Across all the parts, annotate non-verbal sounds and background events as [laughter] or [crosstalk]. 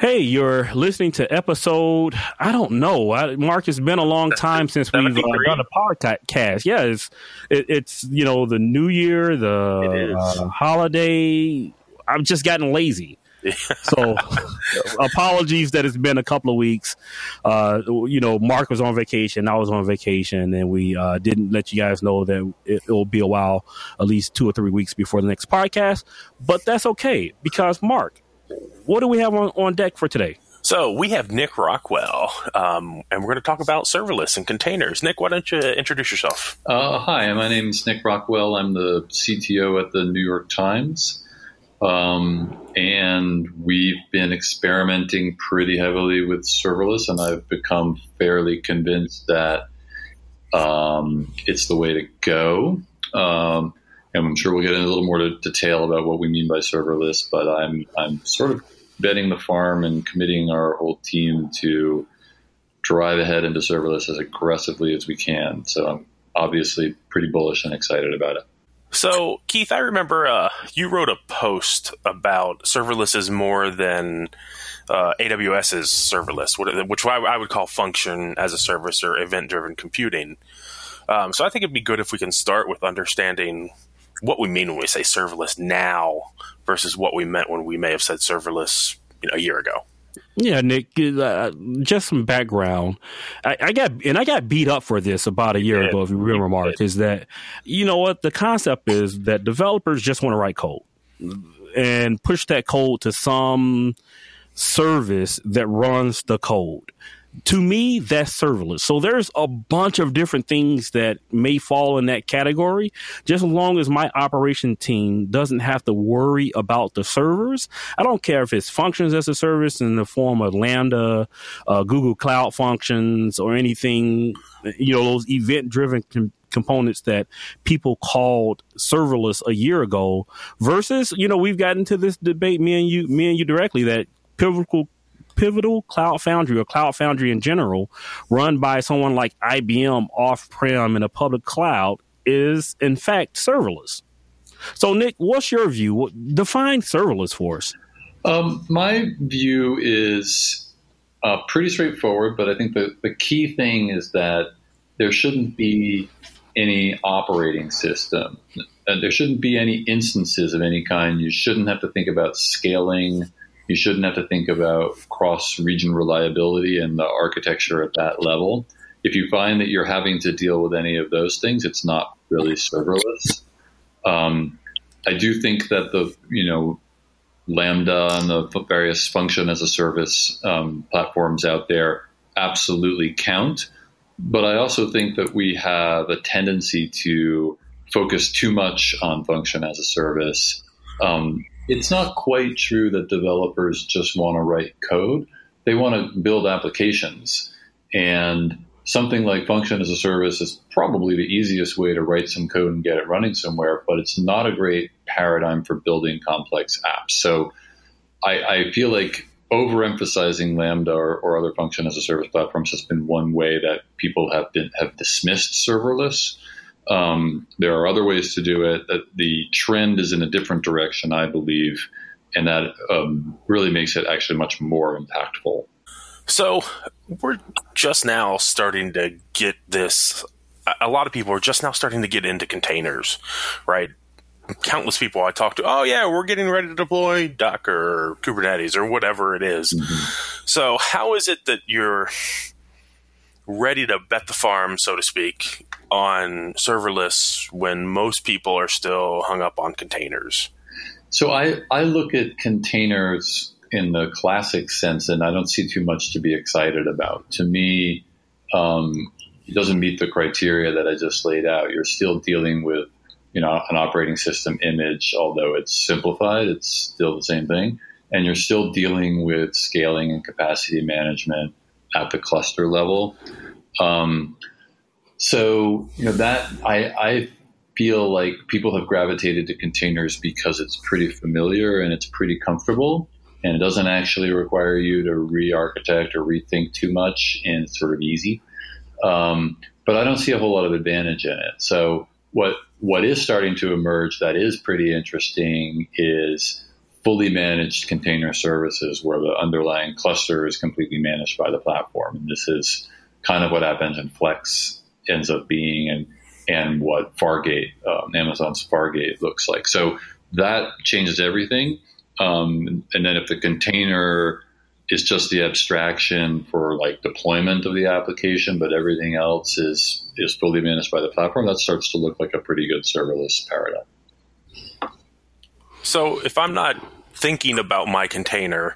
Hey, you're listening to episode. I don't know, I, Mark. It's been a long time since we've uh, done a podcast. Yeah, it's it, it's you know the New Year, the uh, holiday. I've just gotten lazy. so [laughs] apologies that it's been a couple of weeks. Uh, you know, Mark was on vacation, I was on vacation, and we uh, didn't let you guys know that it, it will be a while, at least two or three weeks before the next podcast. But that's okay because Mark, what do we have on, on deck for today? So we have Nick Rockwell, um, and we're going to talk about serverless and containers. Nick, why don't you introduce yourself? Uh, hi, my name is Nick Rockwell. I'm the CTO at the New York Times, um, and we've been experimenting pretty heavily with serverless, and I've become fairly convinced that um, it's the way to go. Um, and I'm sure we'll get into a little more detail about what we mean by serverless, but I'm I'm sort of betting the farm and committing our whole team to drive ahead into serverless as aggressively as we can. So I'm obviously pretty bullish and excited about it. So, Keith, I remember uh, you wrote a post about serverless is more than uh, AWS's serverless, which I would call function as a service or event driven computing. Um, so, I think it'd be good if we can start with understanding what we mean when we say serverless now versus what we meant when we may have said serverless you know, a year ago. Yeah, Nick, uh, just some background. I, I, got and I got beat up for this about a year ago. If you remember, Mark, is that you know what the concept is that developers just want to write code and push that code to some service that runs the code to me, that's serverless. So there's a bunch of different things that may fall in that category. Just as long as my operation team doesn't have to worry about the servers, I don't care if it's functions as a service in the form of Lambda, uh, Google Cloud Functions, or anything, you know, those event driven com- components that people called serverless a year ago versus, you know, we've gotten to this debate, me and you, me and you directly that pivotal Pivotal Cloud Foundry or Cloud Foundry in general, run by someone like IBM off prem in a public cloud, is in fact serverless. So, Nick, what's your view? Define serverless for us. Um, my view is uh, pretty straightforward, but I think the, the key thing is that there shouldn't be any operating system. Uh, there shouldn't be any instances of any kind. You shouldn't have to think about scaling you shouldn't have to think about cross region reliability and the architecture at that level. If you find that you're having to deal with any of those things, it's not really serverless. Um, I do think that the you know Lambda and the various function as a service um, platforms out there absolutely count, but I also think that we have a tendency to focus too much on function as a service um, it's not quite true that developers just want to write code. They want to build applications. And something like function as a service is probably the easiest way to write some code and get it running somewhere, but it's not a great paradigm for building complex apps. So I, I feel like overemphasizing Lambda or, or, other function as a service platforms has been one way that people have been have dismissed serverless. Um, there are other ways to do it. The trend is in a different direction, I believe, and that um, really makes it actually much more impactful. So we're just now starting to get this. A lot of people are just now starting to get into containers, right? Countless people I talk to, oh yeah, we're getting ready to deploy Docker or Kubernetes or whatever it is. Mm-hmm. So how is it that you're ready to bet the farm, so to speak, on serverless when most people are still hung up on containers? So I, I look at containers in the classic sense, and I don't see too much to be excited about. To me, um, it doesn't meet the criteria that I just laid out. You're still dealing with, you know, an operating system image, although it's simplified, it's still the same thing. And you're still dealing with scaling and capacity management at the cluster level. Um, so you know that I, I feel like people have gravitated to containers because it's pretty familiar and it's pretty comfortable, and it doesn't actually require you to re-architect or rethink too much, and it's sort of easy. Um, but I don't see a whole lot of advantage in it. So what what is starting to emerge that is pretty interesting is fully managed container services where the underlying cluster is completely managed by the platform. And this is kind of what App Engine Flex ends up being and, and what Fargate, um, Amazon's Fargate looks like. So that changes everything. Um, and then if the container is just the abstraction for like deployment of the application, but everything else is is fully managed by the platform, that starts to look like a pretty good serverless paradigm. So if I'm not thinking about my container,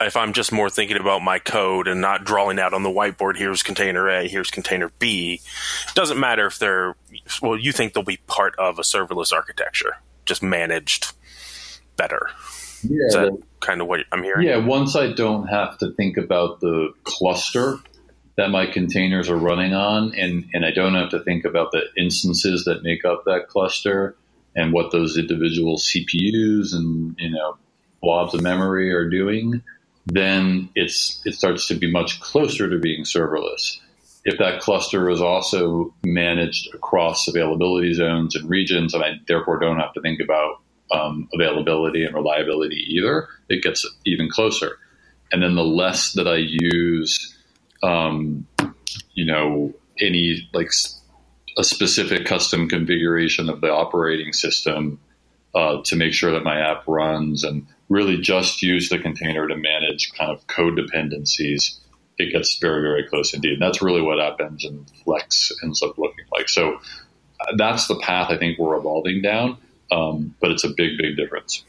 if I'm just more thinking about my code and not drawing out on the whiteboard, here's container A, here's container B, it doesn't matter if they're, well, you think they'll be part of a serverless architecture, just managed better. Yeah, Is that kind of what I'm hearing? Yeah, once I don't have to think about the cluster that my containers are running on, and, and I don't have to think about the instances that make up that cluster and what those individual CPUs and you know blobs of memory are doing, then it's it starts to be much closer to being serverless. If that cluster is also managed across availability zones and regions, and I therefore don't have to think about um, availability and reliability either, it gets even closer. And then the less that I use, um, you know, any like a specific custom configuration of the operating system uh, to make sure that my app runs and really just use the container to manage kind of code dependencies, it gets very, very close indeed. And that's really what App Engine Flex ends up looking like. So uh, that's the path I think we're evolving down, um, but it's a big, big difference.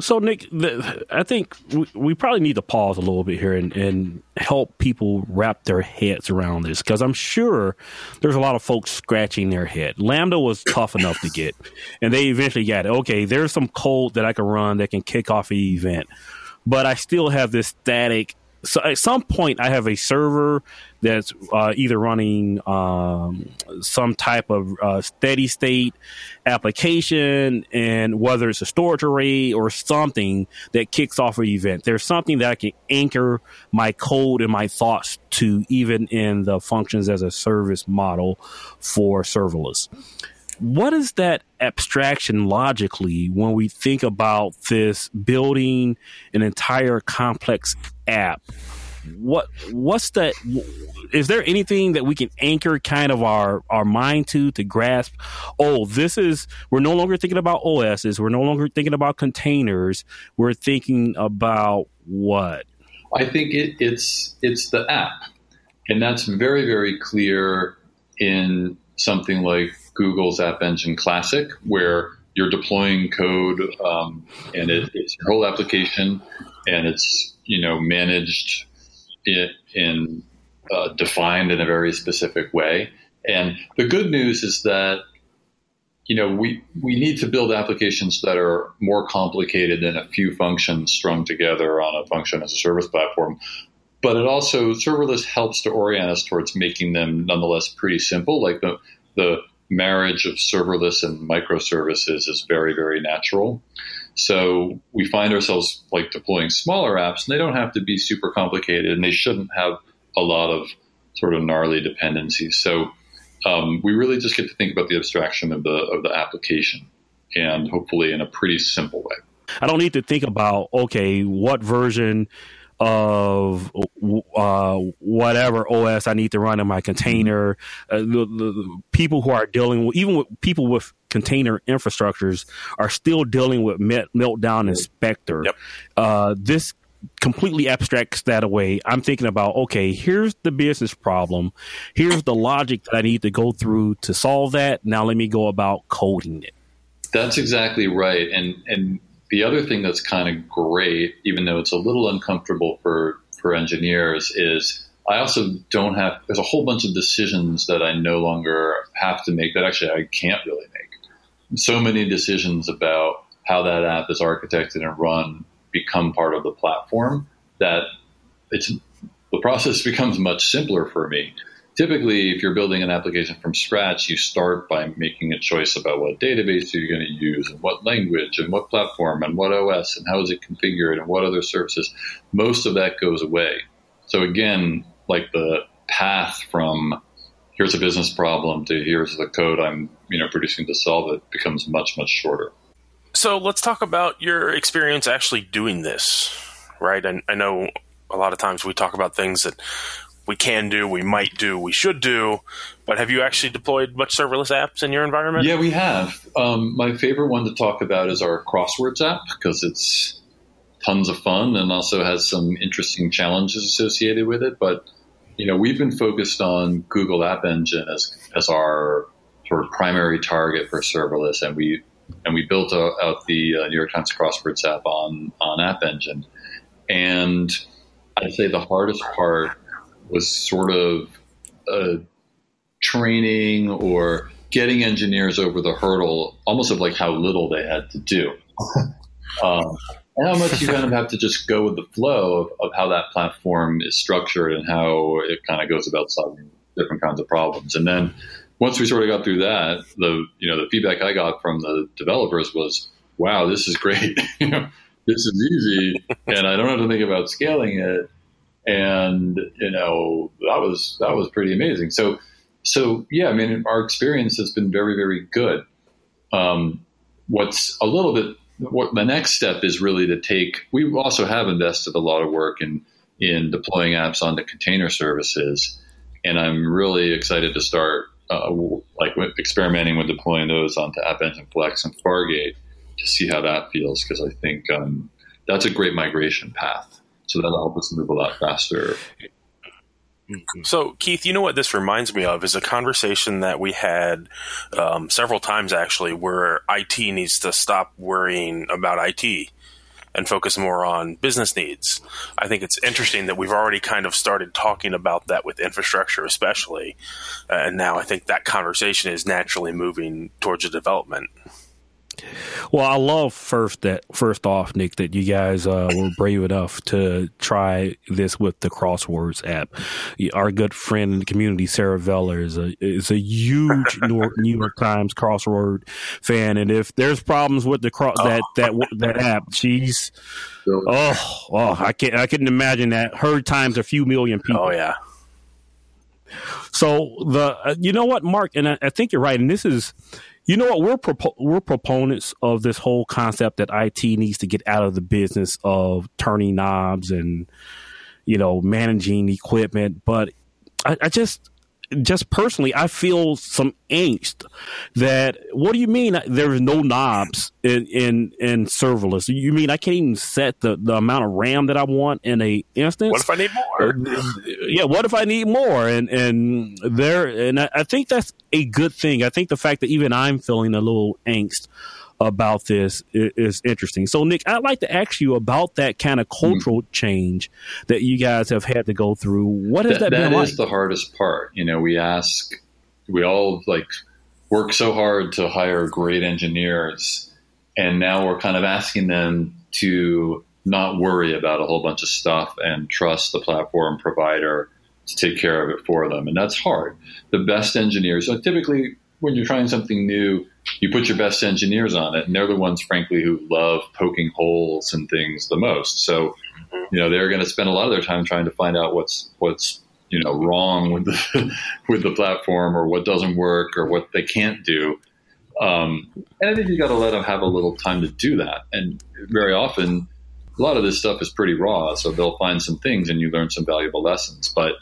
So, Nick, the, I think we, we, probably need to pause a little bit here and, and help people wrap their heads around this because I'm sure there's a lot of folks scratching their head. Lambda was tough enough to get, and they eventually got it. Okay, there's some code that I can run that can kick off an event, but I still have this static so at some point I have a server that's uh, either running um, some type of uh, steady state application, and whether it's a storage array or something that kicks off an event. There's something that I can anchor my code and my thoughts to, even in the functions as a service model for serverless what is that abstraction logically when we think about this building an entire complex app? What what's that? Is there anything that we can anchor kind of our our mind to to grasp? Oh, this is we're no longer thinking about OSs. We're no longer thinking about containers. We're thinking about what? I think it, it's it's the app, and that's very very clear in something like Google's App Engine Classic, where you're deploying code um, and it, it's your whole application and it's you know managed in, in uh, defined in a very specific way. And the good news is that you know we we need to build applications that are more complicated than a few functions strung together on a function as a service platform. But it also serverless helps to orient us towards making them nonetheless pretty simple. Like the the marriage of serverless and microservices is very, very natural. So we find ourselves like deploying smaller apps, and they don't have to be super complicated, and they shouldn't have a lot of sort of gnarly dependencies. So um, we really just get to think about the abstraction of the of the application, and hopefully in a pretty simple way. I don't need to think about okay, what version of uh, whatever OS I need to run in my container. Uh, the, the, the, people who are dealing with, even with people with container infrastructures, are still dealing with Meltdown and Spectre. Yep. Uh, this completely abstracts that away. I'm thinking about, okay, here's the business problem. Here's the logic that I need to go through to solve that. Now let me go about coding it. That's exactly right. And, and the other thing that's kind of great, even though it's a little uncomfortable for, for engineers, is I also don't have, there's a whole bunch of decisions that I no longer have to make that actually I can't really make. So many decisions about how that app is architected and run become part of the platform that it's, the process [laughs] becomes much simpler for me typically, if you're building an application from scratch, you start by making a choice about what database you're going to use and what language and what platform and what OS and how is it configured and what other services. Most of that goes away. So again, like the path from here's a business problem to here's the code I'm you know producing to solve it becomes much much shorter. So let's talk about your experience actually doing this, right? I, I know a lot of times we talk about things that we can do, we might do, we should do. But have you actually deployed much serverless apps in your environment? Yeah, we have. Um, my favorite one to talk about is our Crosswords app because it's tons of fun and also has some interesting challenges associated with it. But you know, we've been focused on Google App Engine as as our sort of primary target for serverless, and we and we built out the uh, New York Times Crosswords app on on App Engine. And I'd say the hardest part was sort of uh, training or getting engineers over the hurdle, almost of like how little they had to do. [laughs] um, and how much you kind of have to just go with the flow of, of how that platform is structured and how it kind of goes about solving different kinds of problems. And then once we sort of got through that, the you know the feedback I got from the developers was, "Wow, this is great. [laughs] this is easy, and I don't have to think about scaling it." And you know that was that was pretty amazing. So so yeah, I mean our experience has been very very good. Um, what's a little bit what the next step is really to take. We also have invested a lot of work in in deploying apps onto container services, and I'm really excited to start uh, like experimenting with deploying those onto App Engine Flex and Fargate to see how that feels because I think um, that's a great migration path. So that'll help us move a lot faster. So, Keith, you know what this reminds me of is a conversation that we had um, several times actually, where IT needs to stop worrying about IT and focus more on business needs. I think it's interesting that we've already kind of started talking about that with infrastructure, especially. Uh, and now I think that conversation is naturally moving towards a development. Well, I love first that first off, Nick, that you guys uh, were brave enough to try this with the Crosswords app. Our good friend in the community, Sarah Veller, is a is a huge [laughs] New York, New York Times crossword fan, and if there's problems with the cross that that that app, she's oh oh I can't I couldn't imagine that her times a few million people. Oh yeah. So the uh, you know what, Mark, and I, I think you're right, and this is you know what? We're propo- we're proponents of this whole concept that IT needs to get out of the business of turning knobs and you know managing equipment. But I, I just just personally, I feel some angst that what do you mean there's no knobs in, in, in serverless? You mean I can't even set the, the amount of RAM that I want in a instance? What if I need more? Yeah, what if I need more? And and there and I, I think that's a good thing. I think the fact that even I'm feeling a little angst about this is, interesting. So, Nick, I'd like to ask you about that kind of cultural mm-hmm. change that you guys have had to go through. What has that, that been like? That is the hardest part. You know, we ask, we all like work so hard to hire great engineers, and now we're kind of asking them to not worry about a whole bunch of stuff and trust the platform provider to take care of it for them. And that's hard. The best engineers, so typically when you're trying something new, you put your best engineers on it, and they're the ones, frankly, who love poking holes and things the most. So, you know, they're going to spend a lot of their time trying to find out what's what's you know wrong with the [laughs] with the platform or what doesn't work or what they can't do. Um, and I think you got to let them have a little time to do that. And very often, a lot of this stuff is pretty raw, so they'll find some things and you learn some valuable lessons. But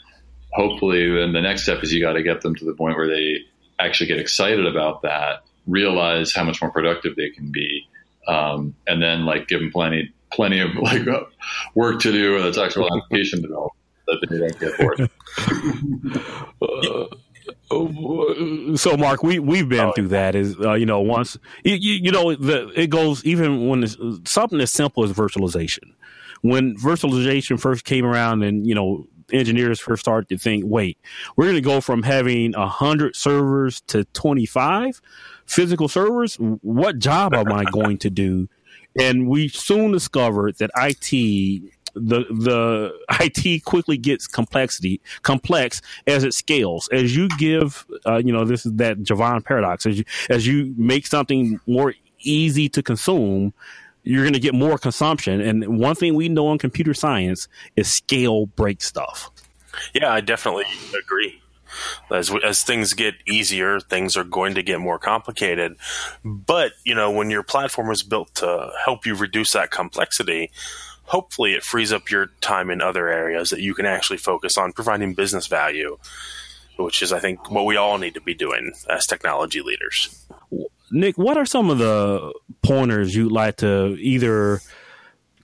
hopefully, then the next step is you got to get them to the point where they actually get excited about that, realize how much more productive they can be, um, and then like give them plenty plenty of like work to do that's actual [laughs] application development that they don't get bored. [laughs] uh, so Mark, we we've been oh, through that. Is uh, you know once you, you, you, know the it goes even when something as simple as virtualization. When virtualization first came around, and you know engineers first started to think, wait, we're going to go from having 100 servers to 25 physical servers. What job am I going to do? And we soon discovered that IT the the [laughs] IT quickly gets complexity complex as it scales. As you give, uh, you know, this is that Jevon paradox. As you as you make something more easy to consume, you're going to get more consumption. And one thing we know in computer science is scale breaks stuff. Yeah, I definitely agree. As as things get easier, things are going to get more complicated. But you know, when your platform is built to help you reduce that complexity, hopefully it frees up your time in other areas that you can actually focus on providing business value, which is, I think, what we all need to be doing as technology leaders. Nick, what are some of the pointers you'd like to either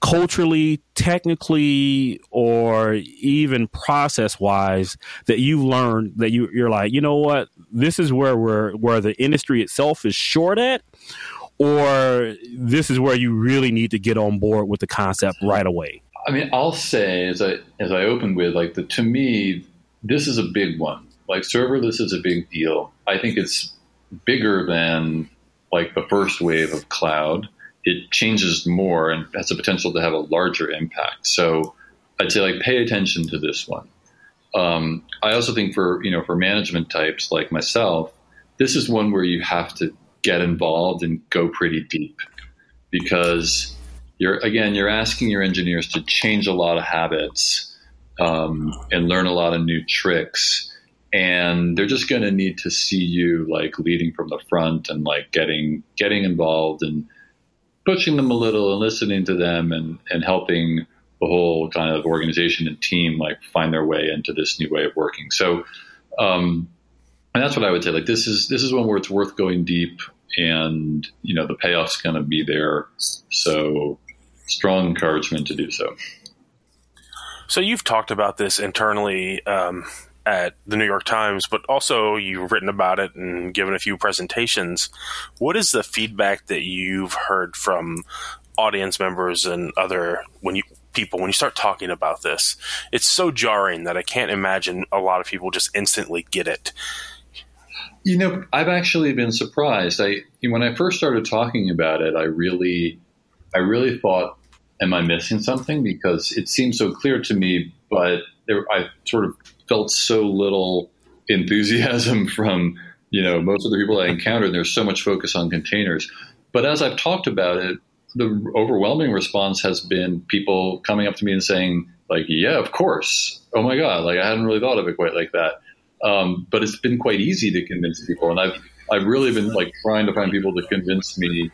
culturally, technically, or even process wise that you've learned that you, you're like, you know what, this is where we're where the industry itself is short at, or this is where you really need to get on board with the concept right away. I mean, I'll say as I as I opened with, like the to me, this is a big one. Like serverless is a big deal. I think it's bigger than like the first wave of cloud it changes more and has the potential to have a larger impact. So I'd say like pay attention to this one. Um, I also think for you know for management types like myself, this is one where you have to get involved and go pretty deep because you're again you're asking your engineers to change a lot of habits um, and learn a lot of new tricks and they're just going to need to see you like leading from the front and like getting getting involved and pushing them a little and listening to them and, and helping the whole kind of organization and team like find their way into this new way of working. So, um, and that's what I would say. Like this is this is one where it's worth going deep, and you know the payoff's going to be there. So, strong encouragement to do so. So you've talked about this internally um, at the New York Times, but also you've written about it and given a few presentations. What is the feedback that you've heard from audience members and other when you people when you start talking about this? It's so jarring that I can't imagine a lot of people just instantly get it. You know, I've actually been surprised. I when I first started talking about it, I really I really thought am I missing something because it seemed so clear to me, but there, I sort of felt so little enthusiasm [laughs] from you know most of the people I encountered. There's so much focus on containers, but as I've talked about it, the overwhelming response has been people coming up to me and saying like, "Yeah, of course. Oh my god, like I hadn't really thought of it quite like that." Um, but it's been quite easy to convince people, and I've I've really been like trying to find people to convince me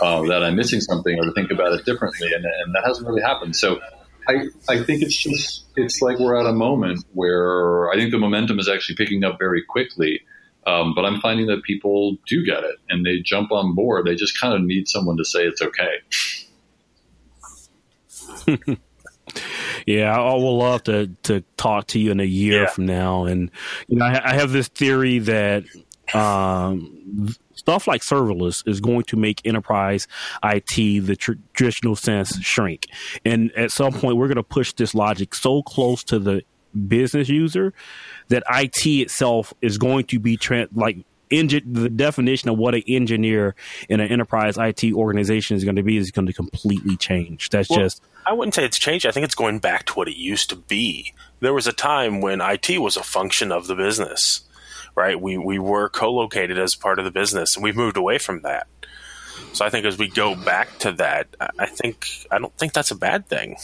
uh, that I'm missing something or to think about it differently, and, and that hasn't really happened. So I, I think it's just it's like we're at a moment where I think the momentum is actually picking up very quickly. Um, but I'm finding that people do get it and they jump on board. They just kind of need someone to say it's okay. [laughs] yeah, I will love to to talk to you in a year yeah. from now. And you know, I, I have this theory that um, stuff like serverless is going to make enterprise IT, the tr- traditional sense, shrink. And at some point, we're going to push this logic so close to the business user that IT itself is going to be tra- like engine the definition of what an engineer in an enterprise IT organization is going to be is going to completely change. That's well, just I wouldn't say it's changed. I think it's going back to what it used to be. There was a time when IT was a function of the business right? We we were co-located as part of the business, and we've moved away from that. So I think as we go back to that, I think I don't think that's a bad thing.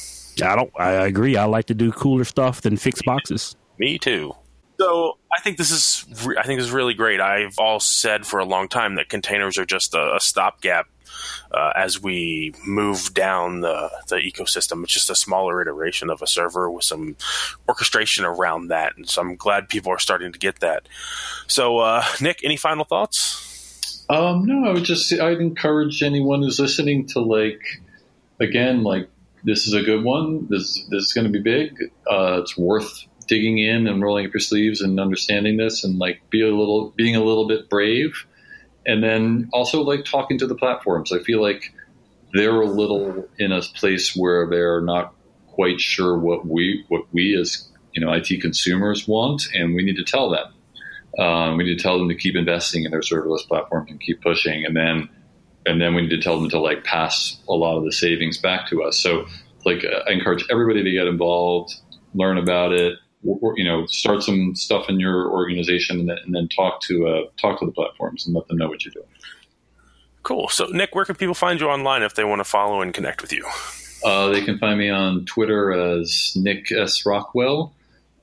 I don't. I agree. I like to do cooler stuff than fix boxes. Me too. So I think this is I think this is really great. I've all said for a long time that containers are just a, a stopgap uh, as we move down the, the ecosystem. It's just a smaller iteration of a server with some orchestration around that. And so I'm glad people are starting to get that. So, uh, Nick, any final thoughts? Um, no, I would just, I'd encourage anyone who's listening to like, again, like, this is a good one. This, this is going to be big. Uh, it's worth digging in and rolling up your sleeves and understanding this and like be a little, being a little bit brave and then also like talking to the platforms. I feel like they're a little in a place where they're not quite sure what we what we as you know IT consumers want, and we need to tell them. Um, we need to tell them to keep investing in their serverless platforms and keep pushing, and then and then we need to tell them to like pass a lot of the savings back to us. So like I encourage everybody to get involved, learn about it, you know, start some stuff in your organization and then, and then talk to uh, talk to the platforms and let them know what you're doing. Cool. So, Nick, where can people find you online if they want to follow and connect with you? Uh, they can find me on Twitter as Nick S. Rockwell.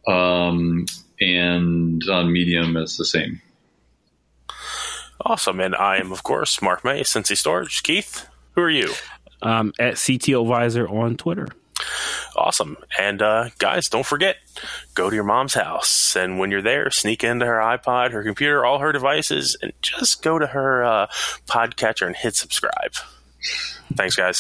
Um, and on Medium it's the same. Awesome. And I am, of course, Mark May, Cincy Storage. Keith, who are you? Um, at CTO Advisor on Twitter. Awesome. And uh, guys, don't forget, go to your mom's house. And when you're there, sneak into her iPod, her computer, all her devices, and just go to her uh, podcatcher and hit subscribe. Thanks, guys.